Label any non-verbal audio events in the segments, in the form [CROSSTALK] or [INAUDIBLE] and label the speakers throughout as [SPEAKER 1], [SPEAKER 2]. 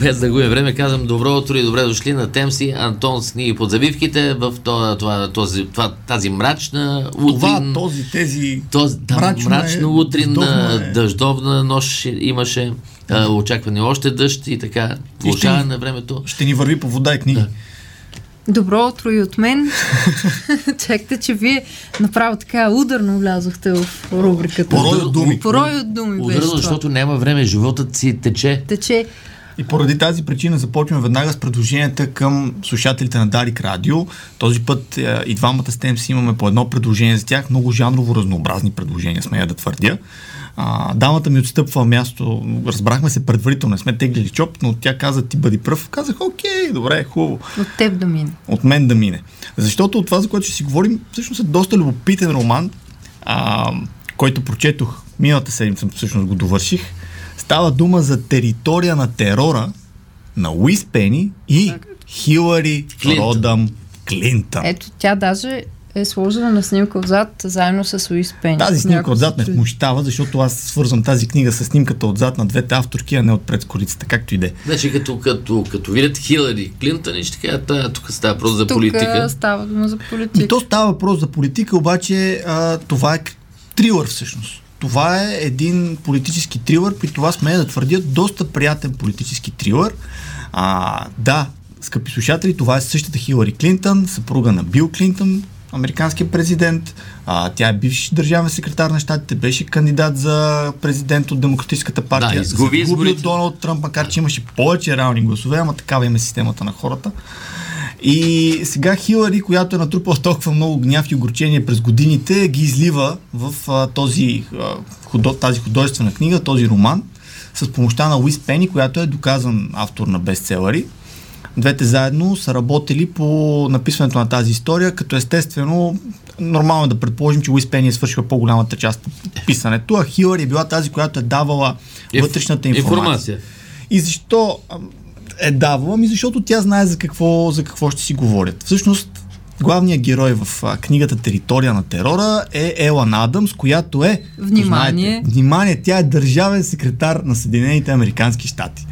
[SPEAKER 1] Без да губим време, казвам добро утро и добре дошли на Темси, Антон с книги под завивките в това, това, този, това, тази мрачна утрин.
[SPEAKER 2] Това, този, тези...
[SPEAKER 1] този, да,
[SPEAKER 2] мрачна
[SPEAKER 1] мрачна
[SPEAKER 2] е,
[SPEAKER 1] утрин,
[SPEAKER 2] дъждовна
[SPEAKER 1] е.
[SPEAKER 2] е.
[SPEAKER 1] дъждовна нощ имаше, а, очакване още дъжд и така, влушаване на времето.
[SPEAKER 2] Ще ни върви по вода и книги.
[SPEAKER 1] Да.
[SPEAKER 3] Добро утро и от мен. [LAUGHS] Чакайте, че вие направо така ударно влязохте в рубриката.
[SPEAKER 2] Порой от думи.
[SPEAKER 3] Порой от думи
[SPEAKER 1] Ударно, защото няма време, животът си тече.
[SPEAKER 3] Тече.
[SPEAKER 2] И поради тази причина започваме веднага с предложенията към слушателите на Дарик Радио. Този път е, и двамата с Темс имаме по едно предложение за тях. Много жанрово разнообразни предложения, смея да твърдя. А, дамата ми отстъпва място. Разбрахме се предварително, не сме теглили чоп, но тя каза ти бъди пръв. Казах, окей, добре, хубаво.
[SPEAKER 3] От теб да мине.
[SPEAKER 2] От мен да мине. Защото от това, за което ще си говорим, всъщност е доста любопитен роман, а, който прочетох миналата седмица, всъщност го довърших. Става дума за територия на терора на Уис Пени и Хилари. Родъм Клинтън.
[SPEAKER 3] Ето, тя даже е сложила на снимка отзад, заедно с Луис Пен.
[SPEAKER 2] Тази снимка отзад ме смущава, защото аз свързвам тази книга с снимката отзад на двете авторки, а не отпред с корицата, както и да е.
[SPEAKER 1] Значи като, като, като видят Хилари Клинтън и ще кажат, «А, тук става просто за
[SPEAKER 3] Тук
[SPEAKER 1] политика.
[SPEAKER 3] става дума за политика.
[SPEAKER 2] И то става въпрос за политика, обаче а, това е трилър всъщност. Това е един политически трилър, при това смея да твърдя доста приятен политически трилър. А, да, скъпи слушатели, това е същата Хилари Клинтън, съпруга на Бил Клинтън, американския президент. А, тя е бивш държавен секретар на щатите, беше кандидат за президент от Демократическата партия.
[SPEAKER 1] Да, изгуби изборите.
[SPEAKER 2] от Доналд Тръмп, макар че имаше повече реални гласове, ама такава има системата на хората. И сега Хилари, която е натрупала толкова много гняв и огорчение през годините, ги излива в а, този, а, худо, тази художествена книга, този роман, с помощта на Уис Пени, която е доказан автор на бестселери. Двете заедно са работили по написването на тази история, като естествено нормално е да предположим, че Уис Пени е свършила по-голямата част от писането, а Хилари е била тази, която е давала вътрешната информация.
[SPEAKER 1] информация.
[SPEAKER 2] И защо е давала? Ми защото тя знае за какво, за какво ще си говорят. Всъщност, главният герой в а, книгата Територия на терора е Елан Адамс, която е...
[SPEAKER 3] Внимание.
[SPEAKER 2] Знаете, внимание, тя е държавен секретар на Съединените Американски щати.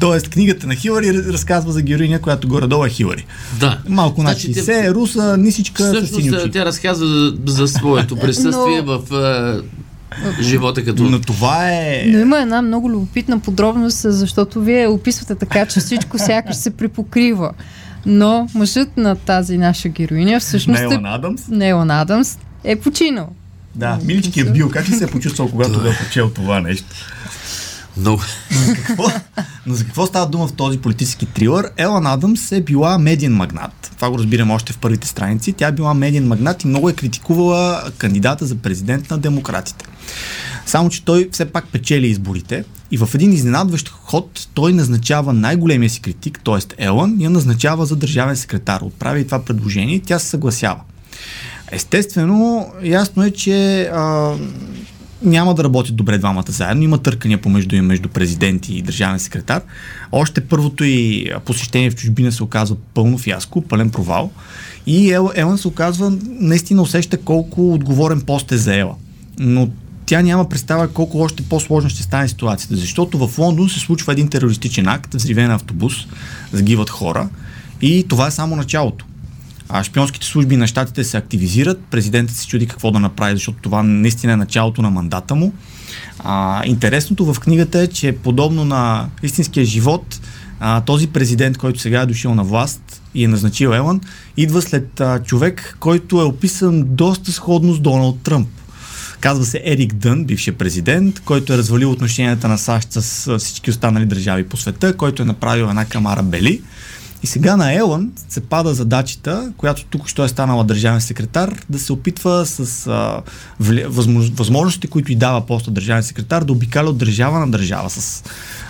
[SPEAKER 2] Тоест, книгата на Хилари раз- разказва за героиня, която горе-долу е Хилари.
[SPEAKER 1] Да.
[SPEAKER 2] Малко на
[SPEAKER 1] Значи, те-
[SPEAKER 2] 60, руса, нисичка,
[SPEAKER 1] Всъщност
[SPEAKER 2] сини
[SPEAKER 1] а,
[SPEAKER 2] очи.
[SPEAKER 1] тя разказва за, за своето присъствие
[SPEAKER 3] Но-
[SPEAKER 1] в а, живота като...
[SPEAKER 2] Но това е...
[SPEAKER 3] Но има една много любопитна подробност, защото вие описвате така, че всичко сякаш се припокрива. Но мъжът на тази наша героиня всъщност
[SPEAKER 2] Елан
[SPEAKER 3] е...
[SPEAKER 2] Адамс.
[SPEAKER 3] Нейлан Адамс е починал.
[SPEAKER 2] Да, милички е бил. Как ли се е почувствал, когато го е почел това нещо?
[SPEAKER 1] Много.
[SPEAKER 2] какво, но за какво става дума в този политически трилър? Елан Адамс е била медиен магнат. Това го разбираме още в първите страници. Тя е била медиен магнат и много е критикувала кандидата за президент на демократите. Само, че той все пак печели изборите и в един изненадващ ход той назначава най-големия си критик, т.е. Елан, и я назначава за държавен секретар. Отправя и това предложение и тя се съгласява. Естествено, ясно е, че а, няма да работят добре двамата заедно. Има търкания помежду им между президент и държавен секретар. Още първото и посещение в чужбина се оказва пълно фиаско, пълен провал. И Ел, Елън се оказва, наистина усеща колко отговорен пост е за Ела. Но тя няма представа колко още по-сложна ще стане ситуацията, защото в Лондон се случва един терористичен акт, взривен автобус, загиват хора и това е само началото. А шпионските служби на щатите се активизират, президентът се чуди какво да направи, защото това наистина е началото на мандата му. А, интересното в книгата е, че подобно на истинския живот, а, този президент, който сега е дошъл на власт и е назначил Елън, идва след а, човек, който е описан доста сходно с Доналд Тръмп. Казва се Ерик Дън, бившия президент, който е развалил отношенията на САЩ с всички останали държави по света, който е направил една камара бели. И сега на Елън се пада задачата, която тук що е станала държавен секретар, да се опитва с а, вли... възмож... възможностите, които й дава поста държавен секретар, да обикаля от държава на държава с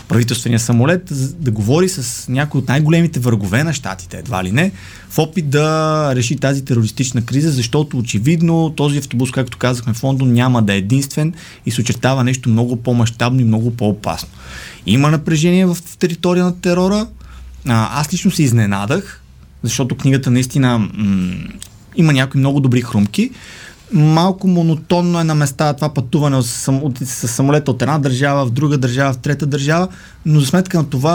[SPEAKER 2] правителствения самолет, да говори с някои от най-големите врагове на щатите, едва ли не, в опит да реши тази терористична криза, защото очевидно този автобус, както казахме в Лондон, няма да е единствен и се очертава нещо много по-масштабно и много по-опасно. Има напрежение в територия на терора. Аз лично се изненадах, защото книгата наистина м- има някои много добри хрумки. Малко монотонно е на места това пътуване с, сам, от, с самолета от една държава в друга държава, в трета държава, но за сметка на това...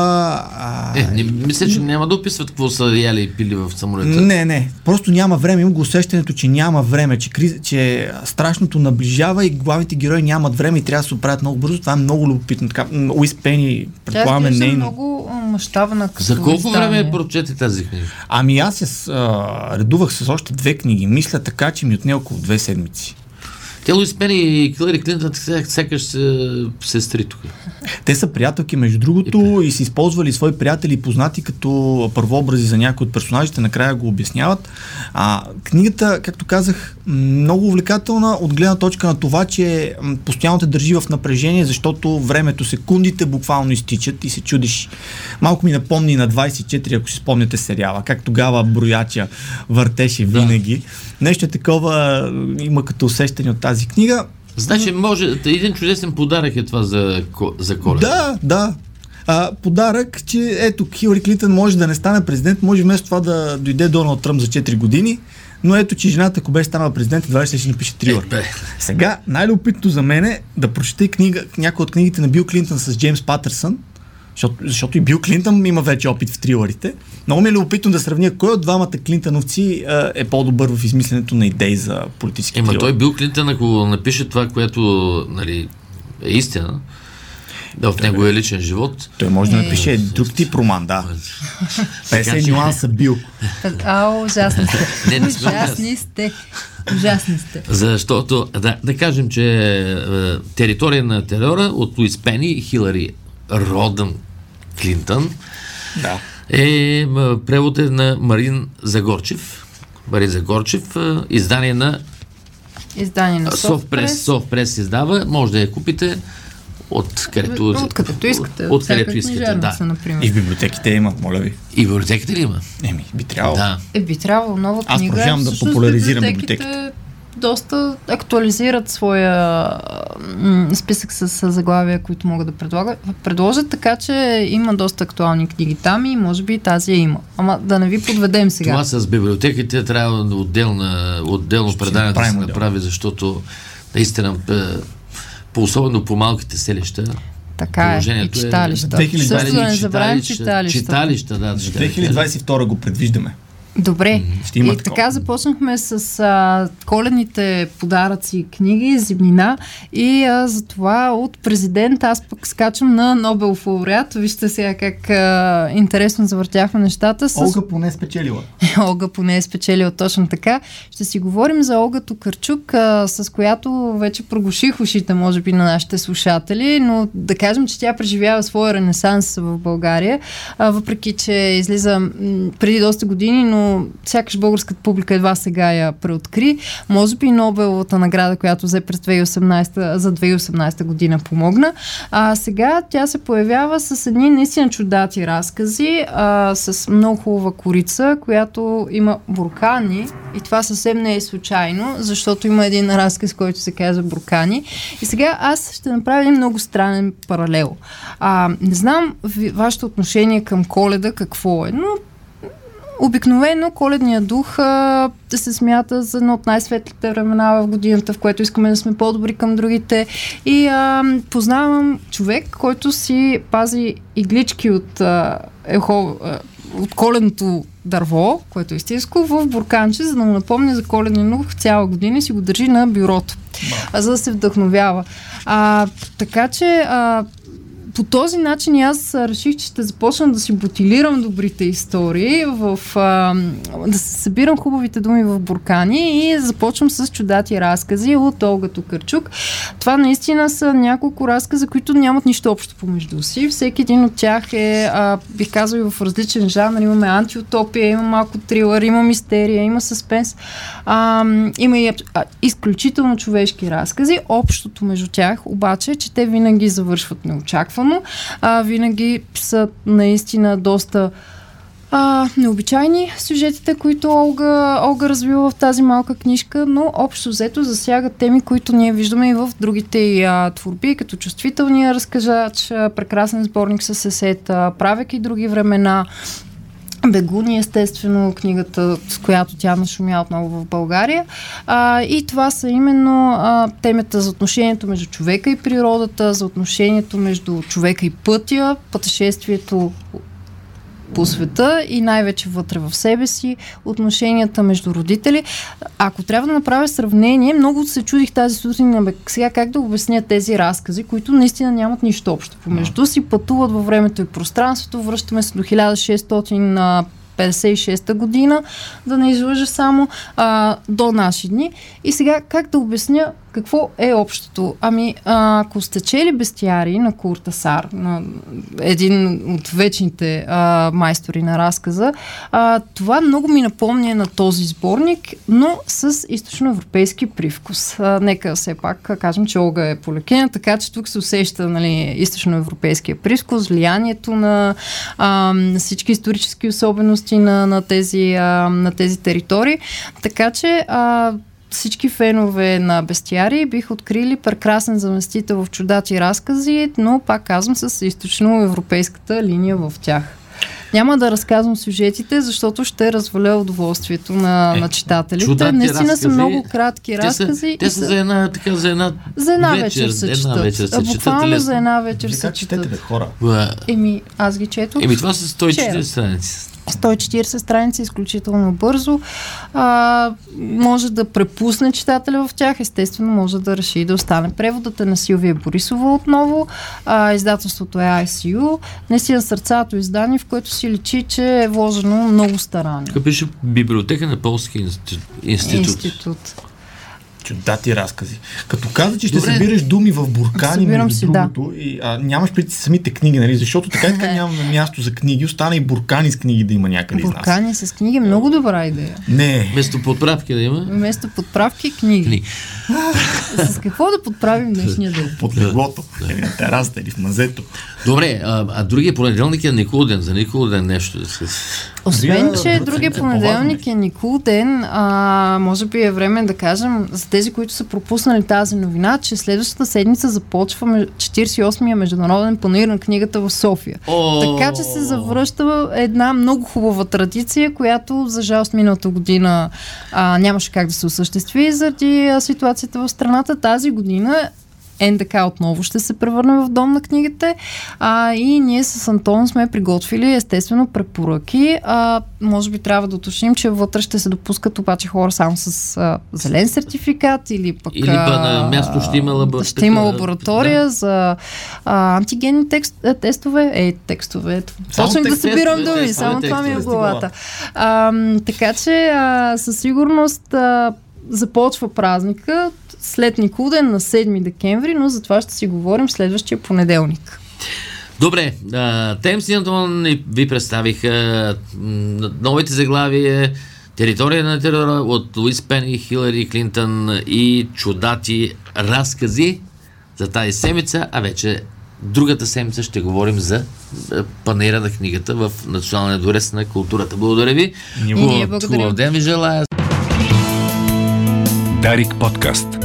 [SPEAKER 2] А,
[SPEAKER 1] Е, не, мисля, че няма да описват какво са яли и пили в самолета.
[SPEAKER 2] не, не. Просто няма време. Имам го усещането, че няма време, че, криз, че страшното наближава и главните герои нямат време и трябва да се оправят много бързо. Това е много любопитно. Така, Уис Пени, предполагаме
[SPEAKER 3] изглежда
[SPEAKER 2] нейно.
[SPEAKER 3] много мащабна
[SPEAKER 1] За колко
[SPEAKER 3] издание.
[SPEAKER 1] време прочете тази книга?
[SPEAKER 2] Ами аз а, редувах с още две книги. Мисля така, че ми отне около две cet outil.
[SPEAKER 1] Те Луис Пени и Хилари Клинтън сякаш- се сестри тук.
[SPEAKER 2] Те са приятелки, между другото, и са използвали свои приятели и познати като първообрази за някои от персонажите. Накрая го обясняват. А, книгата, както казах, много увлекателна от гледна точка на това, че постоянно те държи в напрежение, защото времето, секундите буквално изтичат и се чудиш. Малко ми напомни на 24, ако си спомняте сериала, как тогава брояча въртеше винаги. Нещо такова има като усещане от тази книга.
[SPEAKER 1] Значи, може, един чудесен подарък е това за, за коледа.
[SPEAKER 2] Да, да. А, подарък, че ето Хилари Клинтън може да не стане президент, може вместо това да дойде Доналд Тръмп за 4 години, но ето, че жената, ако беше станала президент, едва ли ще напише трилър.
[SPEAKER 1] Е, бе.
[SPEAKER 2] Сега, най-любопитното за мен е да прочета и книга, някои от книгите на Бил Клинтън с Джеймс Патърсън, защото, защото и Бил Клинтън има вече опит в трилърите. Много ми е любопитно да сравня кой от двамата Клинтъновци е по-добър в измисленето на идеи за политически
[SPEAKER 1] Ема
[SPEAKER 2] трилър.
[SPEAKER 1] той Бил Клинтън, ако напише това, което нали, е истина, да, в неговия личен живот,
[SPEAKER 2] Той може да напише друг тип роман, да. 50 нюанса Бил.
[SPEAKER 3] А, ужасни сте.
[SPEAKER 1] Не, не сме
[SPEAKER 3] ужасни сте. Ужасни сте.
[SPEAKER 1] Защото, да, да кажем, че е, територия на терора от Луис Пени и Хилари Родън Клинтън
[SPEAKER 2] Да.
[SPEAKER 1] е превод е на Марин Загорчев. Марин Загорчев, е, издание на
[SPEAKER 3] Издание на
[SPEAKER 1] Софпрес. Софпрес издава, може да я купите от където,
[SPEAKER 3] Откъдето искате.
[SPEAKER 1] От, от където искате, да.
[SPEAKER 3] Например.
[SPEAKER 2] И в библиотеките има, моля ви.
[SPEAKER 1] И в библиотеката ли има?
[SPEAKER 2] Еми, би трябвало.
[SPEAKER 1] Да.
[SPEAKER 3] Е, би трябвало нова
[SPEAKER 2] Аз
[SPEAKER 3] книга.
[SPEAKER 2] продължавам да популяризирам
[SPEAKER 3] библиотеките доста актуализират своя м, списък с, с заглавия, които могат да предложат, така че има доста актуални книги там и може би и тази я има. Ама да не ви подведем сега.
[SPEAKER 1] Това с библиотеките трябва да отделна, отделно
[SPEAKER 2] Ще
[SPEAKER 1] предание да се направи, защото наистина е, по особено по малките селища
[SPEAKER 3] Така е. И
[SPEAKER 1] е-
[SPEAKER 3] читалища.
[SPEAKER 2] 2020
[SPEAKER 3] Също да не забравим
[SPEAKER 1] читалища,
[SPEAKER 3] читалища.
[SPEAKER 1] да.
[SPEAKER 2] За
[SPEAKER 1] ще да кажа.
[SPEAKER 2] 2022 го предвиждаме.
[SPEAKER 3] Добре.
[SPEAKER 2] Ще има
[SPEAKER 3] и
[SPEAKER 2] такова.
[SPEAKER 3] така започнахме с а, коледните подаръци книги, зимнина и а, за това от президент аз пък скачам на Нобел лауреат. Вижте сега как а, интересно завъртяхме нещата. С...
[SPEAKER 2] Олга поне спечелила. [LAUGHS]
[SPEAKER 3] Олга поне е спечелила точно така. Ще си говорим за Олга Токарчук, а, с която вече проглуших ушите, може би, на нашите слушатели, но да кажем, че тя преживява своя ренесанс в България, а, въпреки, че излиза м, преди доста години, но сякаш българската публика едва сега я преоткри. Може би Нобеловата награда, която взе през 2018, за 2018 година помогна. А сега тя се появява с едни наистина чудати разкази, а, с много хубава корица, която има буркани и това съвсем не е случайно, защото има един разказ, който се казва буркани. И сега аз ще направя един много странен паралел. А, не знам ви, вашето отношение към коледа какво е, но Обикновено коледният дух а, се смята за едно от най-светлите времена в годината, в което искаме да сме по-добри към другите. И а, познавам човек, който си пази иглички от, а, ехо, а, от коледното дърво, което е истинско, в бурканче, за да му напомня за коледния дух цяла година и си го държи на бюрото, а, за да се вдъхновява. А, така че а, по този начин аз реших, че ще започна да си бутилирам добрите истории, в, а, да се събирам хубавите думи в буркани и започвам с чудати разкази от Олга Токарчук. Това наистина са няколко разказа, които нямат нищо общо помежду си. Всеки един от тях е, а, бих казал, в различен жанр. Имаме антиутопия, има малко трилър, има мистерия, има съспенс. А, има и а, изключително човешки разкази. Общото между тях обаче е, че те винаги завършват неочаквано внимателно. А, винаги са наистина доста а, необичайни сюжетите, които Олга, Олга развива в тази малка книжка, но общо взето засягат теми, които ние виждаме и в другите а, творби, като чувствителния разкажач, а, прекрасен сборник с есета, правек и други времена, Бегуни, естествено, книгата, с която тя нашумя отново в България. А, и това са именно а, темата за отношението между човека и природата, за отношението между човека и пътя, пътешествието по света и най-вече вътре в себе си, отношенията между родители. Ако трябва да направя сравнение, много се чудих тази сутрин, сега как да обясня тези разкази, които наистина нямат нищо общо помежду си, пътуват във времето и пространството, връщаме се до 1600 56-та година, да не излъжа само а, до наши дни. И сега как да обясня какво е общото? Ами, ако сте чели бестиари на Куртасар, на един от вечните а, майстори на разказа, а, това много ми напомня на този сборник, но с източноевропейски привкус. А, нека все пак кажем, че Олга е полекена, така че тук се усеща нали, източноевропейския привкус, влиянието на, а, на всички исторически особености на, на, тези, а, на тези територии. Така че а, всички фенове на бестиари бих открили прекрасен заместител в чудати разкази, но пак казвам с източно-европейската линия в тях. Няма да разказвам сюжетите, защото ще разваля удоволствието на, е, на читателите. Наистина разкази, са много кратки
[SPEAKER 1] те
[SPEAKER 3] разкази.
[SPEAKER 1] Са, те са за една, така, за една,
[SPEAKER 3] за една вечер, вечер се. Една вечер се Буквално за една вечер се
[SPEAKER 2] четат. хора?
[SPEAKER 3] Еми, аз ги четох.
[SPEAKER 1] Еми, това са 140 страници.
[SPEAKER 3] 140 страници изключително бързо. А, може да препусне читателя в тях, естествено може да реши да остане. Преводът е на Силвия Борисова отново. А, издателството е ICU. Наистина сърцато издание, в което си личи, че е вложено много старание.
[SPEAKER 1] Тук пише библиотека на Полски институт.
[SPEAKER 3] институт
[SPEAKER 2] чудати разкази. Като каза, че ще Добре. събираш думи в буркани, между си, другото, да. и а, нямаш пред самите книги, нали? Защото така така [LAUGHS] нямаме място за книги, остана и буркани с книги да има някъде
[SPEAKER 3] Буркани с книги, много добра идея.
[SPEAKER 2] Не.
[SPEAKER 1] Вместо подправки да има?
[SPEAKER 3] Вместо подправки, книги. книги. [LAUGHS] с какво да подправим днешния ден?
[SPEAKER 2] Под леглото, на терасата, или в мазето.
[SPEAKER 1] Добре, а, а другия понеделник е Николден. За Николден нещо да се...
[SPEAKER 3] Освен, че другия понеделник е Никол ден, а, може би е време да кажем за тези, които са пропуснали тази новина, че следващата седмица започва 48-я международен панир на книгата в София.
[SPEAKER 1] О!
[SPEAKER 3] Така че се завръща една много хубава традиция, която за жалост миналата година а, нямаше как да се осъществи заради ситуацията в страната. Тази година НДК отново ще се превърне в дом на книгите. А, и ние с Антон сме приготвили естествено препоръки. А, може би трябва да уточним, че вътре ще се допускат обаче хора само с а, зелен сертификат или пък...
[SPEAKER 1] Или па на място ще има лаборатория.
[SPEAKER 3] Ще има лаборатория да. за а, антигенни текст, тестове. Е, текстове. Почнах да събирам думи, само това ми е главата. А, така че а, със сигурност а, започва празника след Николден на 7 декември, но за това ще си говорим следващия понеделник.
[SPEAKER 1] Добре, Темс и Антон ви представиха новите заглавия Територия на терора от Луис Пен и Хилари Клинтън и чудати разкази за тази седмица, а вече другата седмица ще говорим за панера на книгата в Националния дворец на културата. Благодаря ви.
[SPEAKER 3] Ние благодарим. Хубав
[SPEAKER 1] ден ви желая.
[SPEAKER 4] Дарик подкаст.